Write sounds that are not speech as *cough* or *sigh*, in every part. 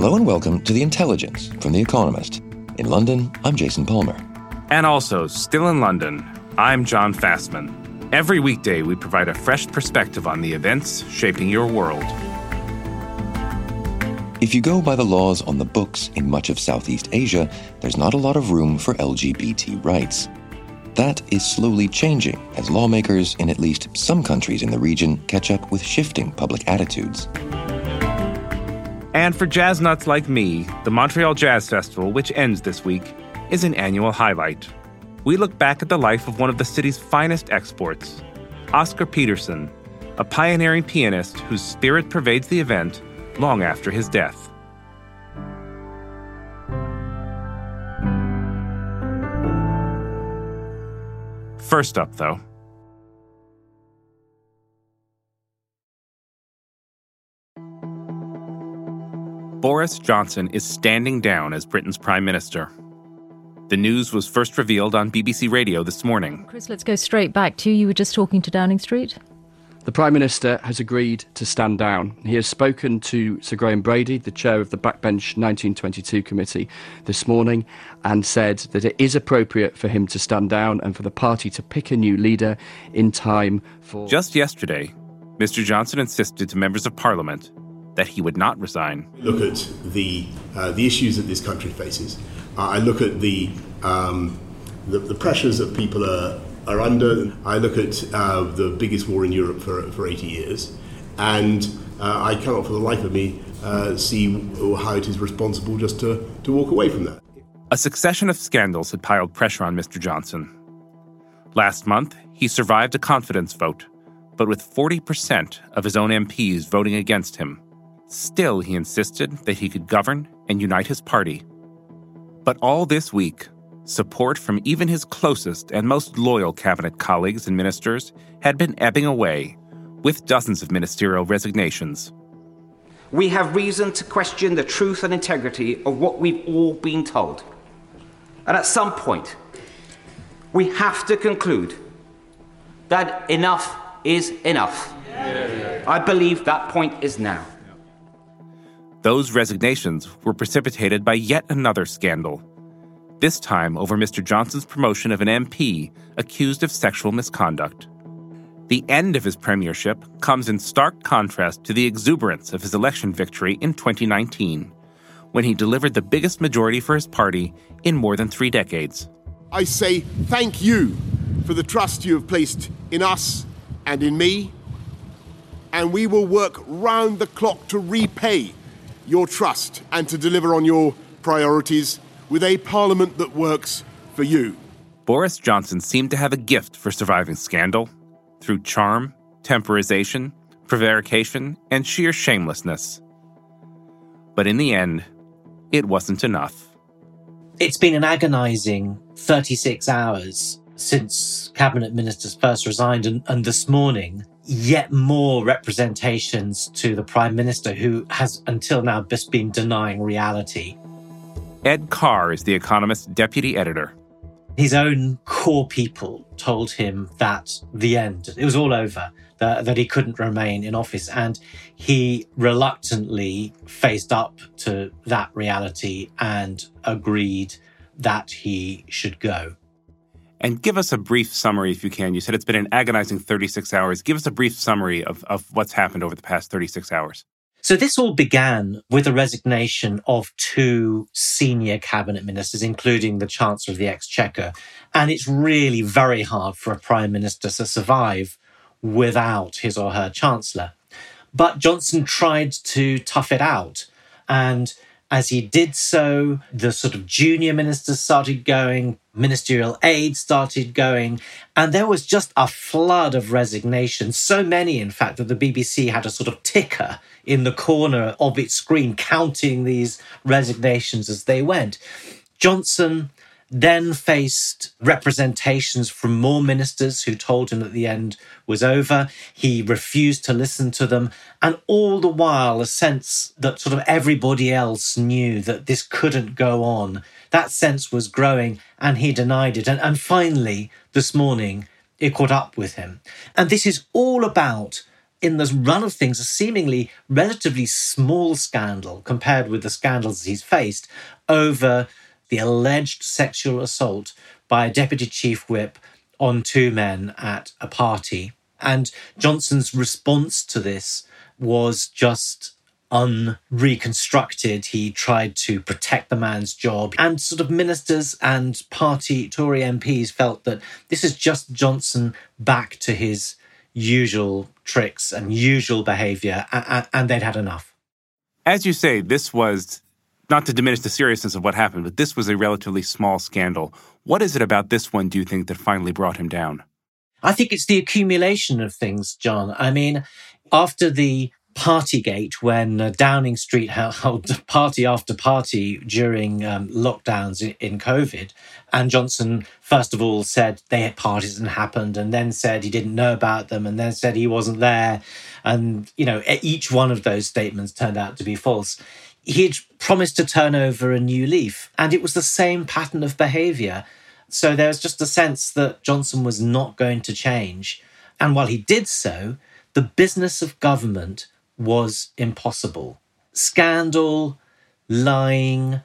Hello and welcome to The Intelligence from The Economist. In London, I'm Jason Palmer. And also, still in London, I'm John Fasman. Every weekday, we provide a fresh perspective on the events shaping your world. If you go by the laws on the books in much of Southeast Asia, there's not a lot of room for LGBT rights. That is slowly changing as lawmakers in at least some countries in the region catch up with shifting public attitudes. And for jazz nuts like me, the Montreal Jazz Festival, which ends this week, is an annual highlight. We look back at the life of one of the city's finest exports, Oscar Peterson, a pioneering pianist whose spirit pervades the event long after his death. First up, though, Boris Johnson is standing down as Britain's Prime Minister. The news was first revealed on BBC Radio this morning. Chris, let's go straight back to you. You were just talking to Downing Street. The Prime Minister has agreed to stand down. He has spoken to Sir Graham Brady, the chair of the Backbench 1922 committee, this morning and said that it is appropriate for him to stand down and for the party to pick a new leader in time for. Just yesterday, Mr. Johnson insisted to members of Parliament that he would not resign. Look at the uh, the issues that this country faces. Uh, I look at the, um, the, the pressures that people are are under. I look at uh, the biggest war in Europe for for 80 years, and uh, I cannot for the life of me uh, see how it is responsible just to to walk away from that. A succession of scandals had piled pressure on Mr. Johnson. Last month, he survived a confidence vote, but with 40% of his own MPs voting against him. Still, he insisted that he could govern and unite his party. But all this week, support from even his closest and most loyal cabinet colleagues and ministers had been ebbing away, with dozens of ministerial resignations. We have reason to question the truth and integrity of what we've all been told. And at some point, we have to conclude that enough is enough. Yeah. I believe that point is now. Those resignations were precipitated by yet another scandal. This time over Mr. Johnson's promotion of an MP accused of sexual misconduct. The end of his premiership comes in stark contrast to the exuberance of his election victory in 2019, when he delivered the biggest majority for his party in more than three decades. I say thank you for the trust you have placed in us and in me, and we will work round the clock to repay your trust and to deliver on your priorities with a parliament that works for you. Boris Johnson seemed to have a gift for surviving scandal through charm, temporization, prevarication, and sheer shamelessness. But in the end, it wasn't enough. It's been an agonizing 36 hours since cabinet ministers first resigned, and, and this morning, yet more representations to the Prime Minister, who has until now just been denying reality. Ed Carr is The Economist's deputy editor. His own core people told him that the end, it was all over, that, that he couldn't remain in office. And he reluctantly faced up to that reality and agreed that he should go. And give us a brief summary, if you can. You said it's been an agonizing 36 hours. Give us a brief summary of, of what's happened over the past 36 hours. So this all began with the resignation of two senior cabinet ministers, including the Chancellor of the Exchequer. And it's really very hard for a prime minister to survive without his or her chancellor. But Johnson tried to tough it out and As he did so, the sort of junior ministers started going, ministerial aides started going, and there was just a flood of resignations. So many, in fact, that the BBC had a sort of ticker in the corner of its screen counting these resignations as they went. Johnson then faced representations from more ministers who told him that the end was over. He refused to listen to them. And all the while, a sense that sort of everybody else knew that this couldn't go on. That sense was growing and he denied it. And, and finally, this morning, it caught up with him. And this is all about in this run of things, a seemingly relatively small scandal compared with the scandals he's faced over the alleged sexual assault by a deputy chief whip on two men at a party. And Johnson's response to this was just unreconstructed. He tried to protect the man's job. And sort of ministers and party Tory MPs felt that this is just Johnson back to his usual tricks and usual behavior, and they'd had enough. As you say, this was not to diminish the seriousness of what happened, but this was a relatively small scandal. What is it about this one, do you think, that finally brought him down? I think it's the accumulation of things, John. I mean, after the Partygate, when uh, Downing Street held party after party during um, lockdowns in, in COVID, and Johnson, first of all, said they had parties and happened, and then said he didn't know about them, and then said he wasn't there. And, you know, each one of those statements turned out to be false he'd promised to turn over a new leaf, and it was the same pattern of behavior. So there was just a sense that Johnson was not going to change. And while he did so, the business of government was impossible. Scandal, lying,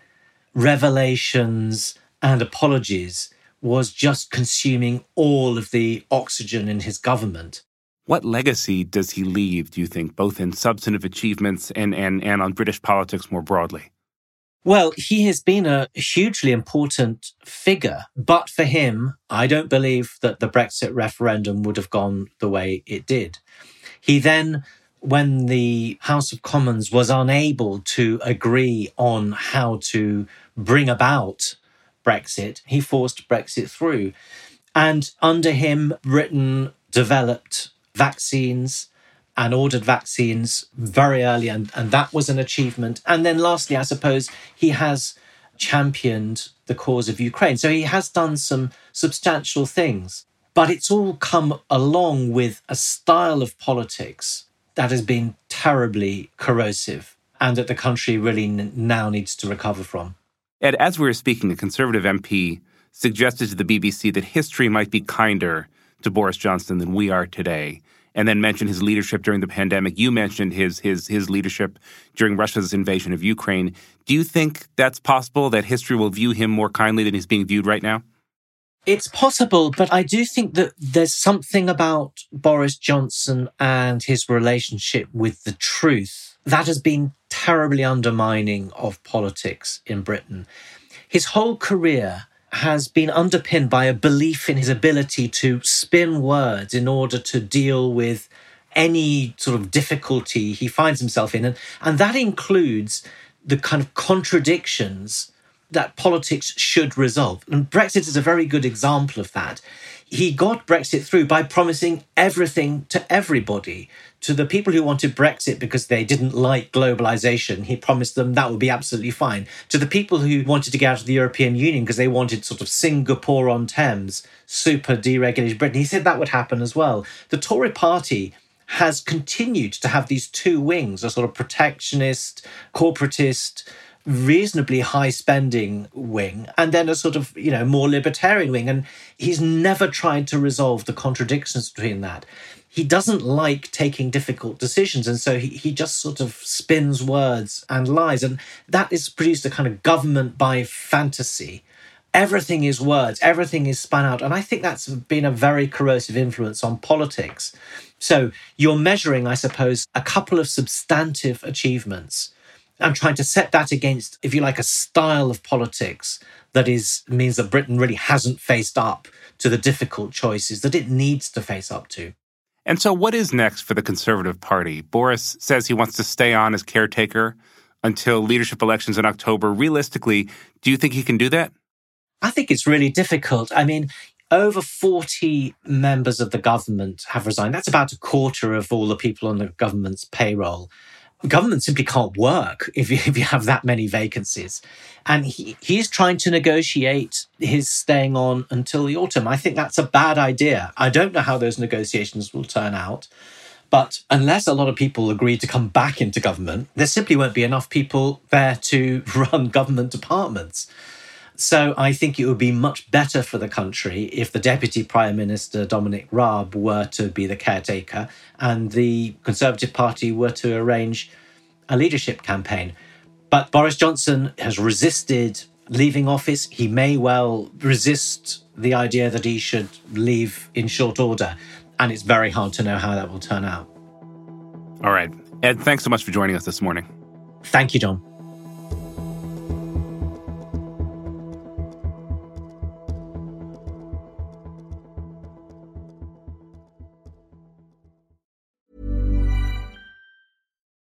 revelations, and apologies was just consuming all of the oxygen in his government. What legacy does he leave, do you think, both in substantive achievements and, and, and on British politics more broadly? Well, he has been a hugely important figure, but for him, I don't believe that the Brexit referendum would have gone the way it did. He then, when the House of Commons was unable to agree on how to bring about Brexit, he forced Brexit through. And under him, Britain developed vaccines and ordered vaccines very early, and, and that was an achievement. And then, lastly, I suppose he has championed the cause of Ukraine. So he has done some substantial things, but it's all come along with a style of politics that has been terribly corrosive and that the country really n- now needs to recover from. Ed, as we were speaking, a Conservative MP suggested to the BBC that history might be kinder to Boris Johnson than we are today, and then mentioned his leadership during the pandemic. You mentioned his his his leadership during Russia's invasion of Ukraine. Do you think that's possible that history will view him more kindly than he's being viewed right now? It's possible, but I do think that there's something about Boris Johnson and his relationship with the truth that has been terribly undermining of politics in Britain. His whole career has been underpinned by a belief in his ability to spin words in order to deal with any sort of difficulty he finds himself in. And, and that includes the kind of contradictions that politics should resolve. And Brexit is a very good example of that. He got Brexit through by promising everything to everybody to the people who wanted Brexit because they didn't like globalization, he promised them that would be absolutely fine. To the people who wanted to get out of the European Union because they wanted sort of Singapore on Thames, super deregulated Britain, he said that would happen as well. The Tory party has continued to have these two wings a sort of protectionist, corporatist, reasonably high spending wing and then a sort of you know more libertarian wing and he's never tried to resolve the contradictions between that he doesn't like taking difficult decisions. And so he, he just sort of spins words and lies. And that has produced a kind of government by fantasy. Everything is words, everything is spun out. And I think that's been a very corrosive influence on politics. So you're measuring, I suppose, a couple of substantive achievements and trying to set that against, if you like, a style of politics that is means that Britain really hasn't faced up to the difficult choices that it needs to face up to. And so, what is next for the Conservative Party? Boris says he wants to stay on as caretaker until leadership elections in October. Realistically, do you think he can do that? I think it's really difficult. I mean, over 40 members of the government have resigned. That's about a quarter of all the people on the government's payroll. Government simply can't work if you, *laughs* if you have that many vacancies. And he, he's trying to negotiate his staying on until the autumn. I think that's a bad idea. I don't know how those negotiations will turn out. But unless a lot of people agree to come back into government, there simply won't be enough people there to *laughs* run government departments. So I think it would be much better for the country if the Deputy Prime Minister Dominic Raab were to be the caretaker and the Conservative Party were to arrange a leadership campaign. But Boris Johnson has resisted leaving office. He may well resist the idea that he should leave in short order. And it's very hard to know how that will turn out. All right. Ed, thanks so much for joining us this morning. Thank you, John.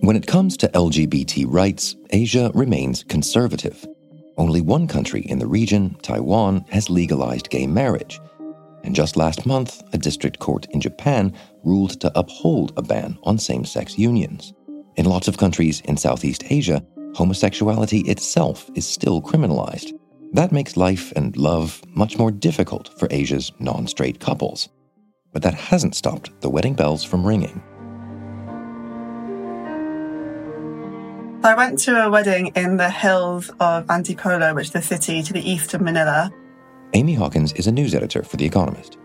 When it comes to LGBT rights, Asia remains conservative. Only one country in the region, Taiwan, has legalized gay marriage. And just last month, a district court in Japan ruled to uphold a ban on same sex unions. In lots of countries in Southeast Asia, homosexuality itself is still criminalized. That makes life and love much more difficult for Asia's non straight couples. But that hasn't stopped the wedding bells from ringing. I went to a wedding in the hills of Antipolo, which is the city to the east of Manila. Amy Hawkins is a news editor for The Economist.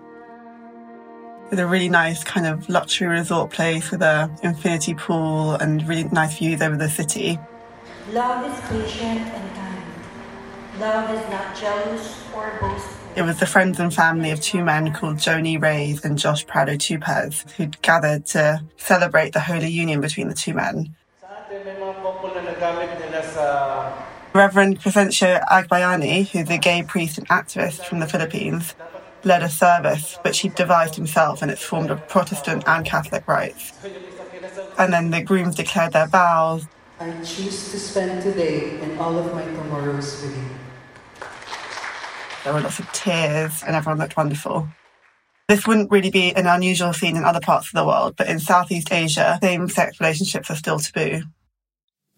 It's a really nice kind of luxury resort place with a infinity pool and really nice views over the city. Love is patient and kind. Love is not jealous or boastful. It was the friends and family of two men called Joni Reyes and Josh Prado Tupez who'd gathered to celebrate the holy union between the two men. Reverend Crescencio Agbayani, who's a gay priest and activist from the Philippines, led a service which he devised himself and it's formed of Protestant and Catholic rites. And then the grooms declared their vows. I choose to spend today and all of my tomorrows with you. There were lots of tears and everyone looked wonderful. This wouldn't really be an unusual scene in other parts of the world, but in Southeast Asia, same sex relationships are still taboo.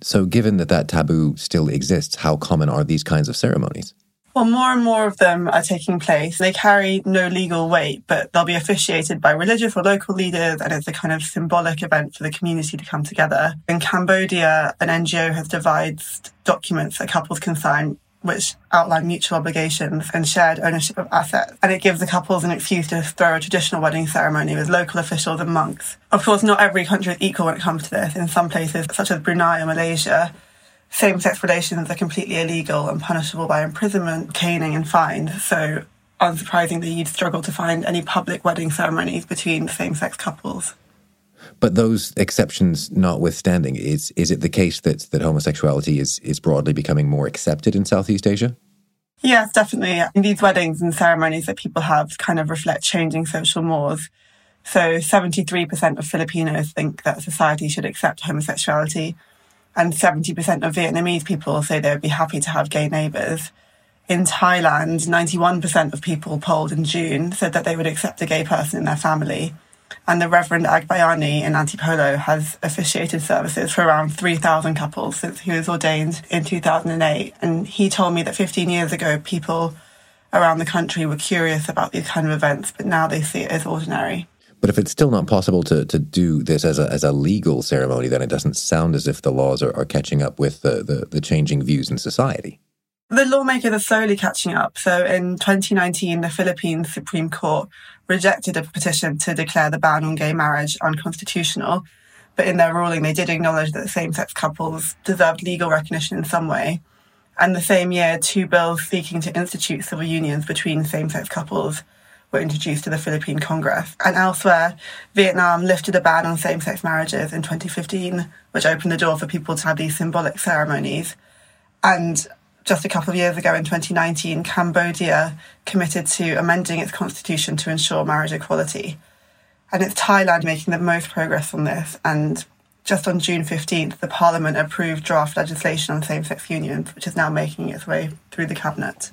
So, given that that taboo still exists, how common are these kinds of ceremonies? Well, more and more of them are taking place. They carry no legal weight, but they'll be officiated by religious or local leaders, and it's a kind of symbolic event for the community to come together. In Cambodia, an NGO has devised documents that couples can sign which outline mutual obligations and shared ownership of assets. And it gives the couples an excuse to throw a traditional wedding ceremony with local officials and monks. Of course, not every country is equal when it comes to this. In some places, such as Brunei or Malaysia, same sex relations are completely illegal and punishable by imprisonment, caning, and fines. So, unsurprisingly, you'd struggle to find any public wedding ceremonies between same sex couples. But those exceptions notwithstanding, is is it the case that that homosexuality is is broadly becoming more accepted in Southeast Asia? Yes, definitely. These weddings and ceremonies that people have kind of reflect changing social mores. So 73% of Filipinos think that society should accept homosexuality, and 70% of Vietnamese people say they would be happy to have gay neighbours. In Thailand, 91% of people polled in June said that they would accept a gay person in their family and the Reverend Agbayani in Antipolo has officiated services for around 3,000 couples since he was ordained in 2008. And he told me that 15 years ago, people around the country were curious about these kind of events, but now they see it as ordinary. But if it's still not possible to, to do this as a, as a legal ceremony, then it doesn't sound as if the laws are, are catching up with the, the, the changing views in society. The lawmakers are slowly catching up. So in 2019, the Philippines Supreme Court rejected a petition to declare the ban on gay marriage unconstitutional. But in their ruling, they did acknowledge that same sex couples deserved legal recognition in some way. And the same year, two bills seeking to institute civil unions between same sex couples were introduced to the Philippine Congress. And elsewhere, Vietnam lifted a ban on same sex marriages in 2015, which opened the door for people to have these symbolic ceremonies. And just a couple of years ago in 2019, Cambodia committed to amending its constitution to ensure marriage equality. And it's Thailand making the most progress on this. And just on June 15th, the parliament approved draft legislation on same sex unions, which is now making its way through the cabinet.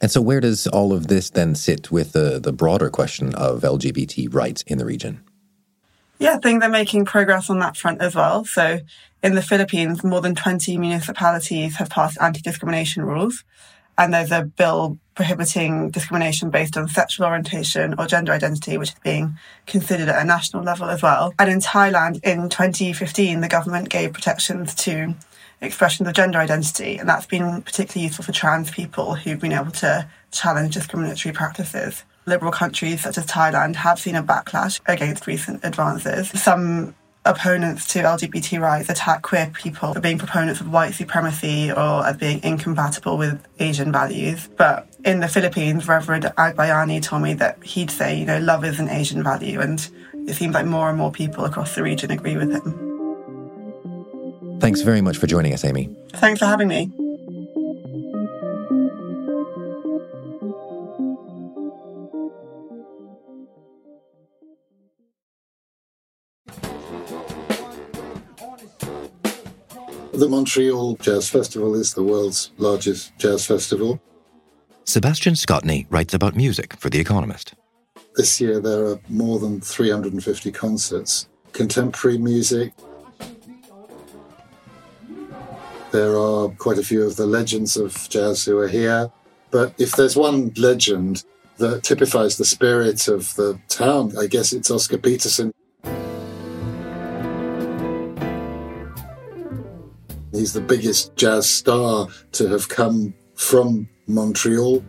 And so, where does all of this then sit with the, the broader question of LGBT rights in the region? Yeah, I think they're making progress on that front as well. So, in the Philippines, more than 20 municipalities have passed anti discrimination rules. And there's a bill prohibiting discrimination based on sexual orientation or gender identity, which is being considered at a national level as well. And in Thailand, in 2015, the government gave protections to expressions of gender identity, and that's been particularly useful for trans people who've been able to challenge discriminatory practices. Liberal countries such as Thailand have seen a backlash against recent advances. Some opponents to LGBT rights attack queer people for being proponents of white supremacy or as being incompatible with Asian values. But in the Philippines, Reverend Agbayani told me that he'd say, you know, love is an Asian value, and it seems like more and more people across the region agree with him. Thanks very much for joining us, Amy. Thanks for having me. The Montreal Jazz Festival is the world's largest jazz festival. Sebastian Scotney writes about music for The Economist. This year there are more than 350 concerts, contemporary music, There are quite a few of the legends of jazz who are here. But if there's one legend that typifies the spirit of the town, I guess it's Oscar Peterson. He's the biggest jazz star to have come from Montreal.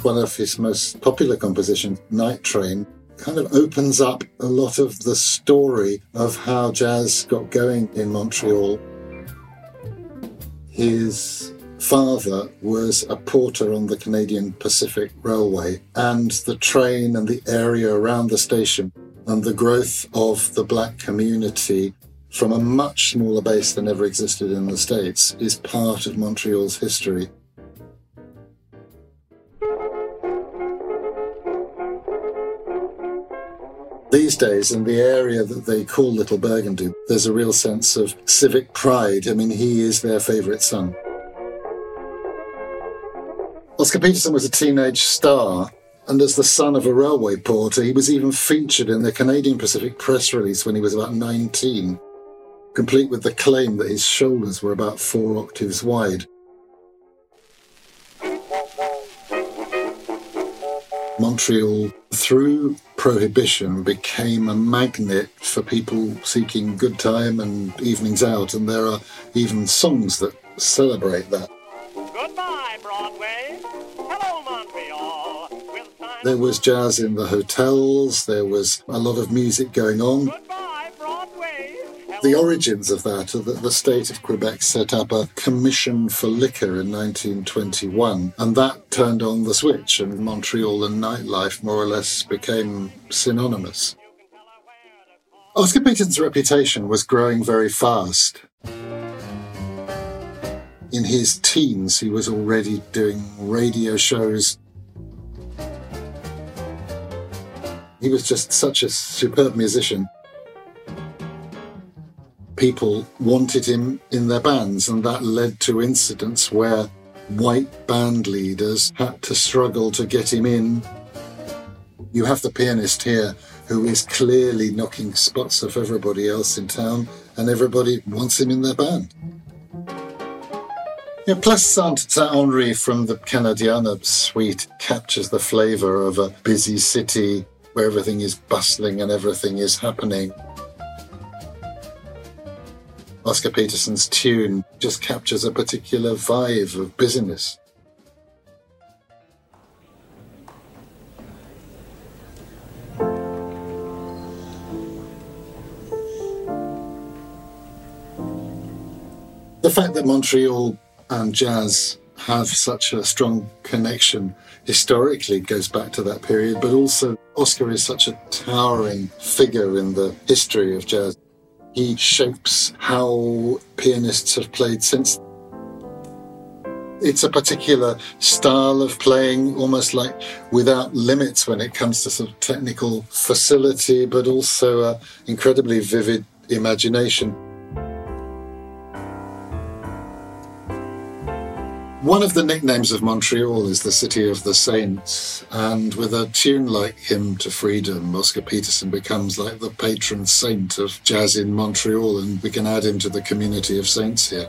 One of his most popular compositions, Night Train, kind of opens up a lot of the story of how jazz got going in Montreal. His father was a porter on the Canadian Pacific Railway, and the train and the area around the station and the growth of the black community from a much smaller base than ever existed in the States is part of Montreal's history. These days, in the area that they call Little Burgundy, there's a real sense of civic pride. I mean, he is their favourite son. Oscar Peterson was a teenage star, and as the son of a railway porter, he was even featured in the Canadian Pacific press release when he was about 19, complete with the claim that his shoulders were about four octaves wide. Montreal, through prohibition, became a magnet for people seeking good time and evenings out, and there are even songs that celebrate that. There was jazz in the hotels, there was a lot of music going on. The origins of that are that the state of Quebec set up a commission for liquor in 1921, and that turned on the switch, and Montreal and nightlife more or less became synonymous. Oscar Peterson's reputation was growing very fast. In his teens, he was already doing radio shows. He was just such a superb musician people wanted him in their bands, and that led to incidents where white band leaders had to struggle to get him in. You have the pianist here who is clearly knocking spots off everybody else in town, and everybody wants him in their band. Yeah, Place Saint Henri from the Canadiana suite captures the flavour of a busy city where everything is bustling and everything is happening. Oscar Peterson's tune just captures a particular vibe of busyness. The fact that Montreal and jazz have such a strong connection historically goes back to that period, but also Oscar is such a towering figure in the history of jazz. He shapes how pianists have played since. It's a particular style of playing, almost like without limits when it comes to sort of technical facility, but also an incredibly vivid imagination. One of the nicknames of Montreal is the City of the Saints, and with a tune like Hymn to Freedom, Oscar Peterson becomes like the patron saint of jazz in Montreal, and we can add him to the community of saints here.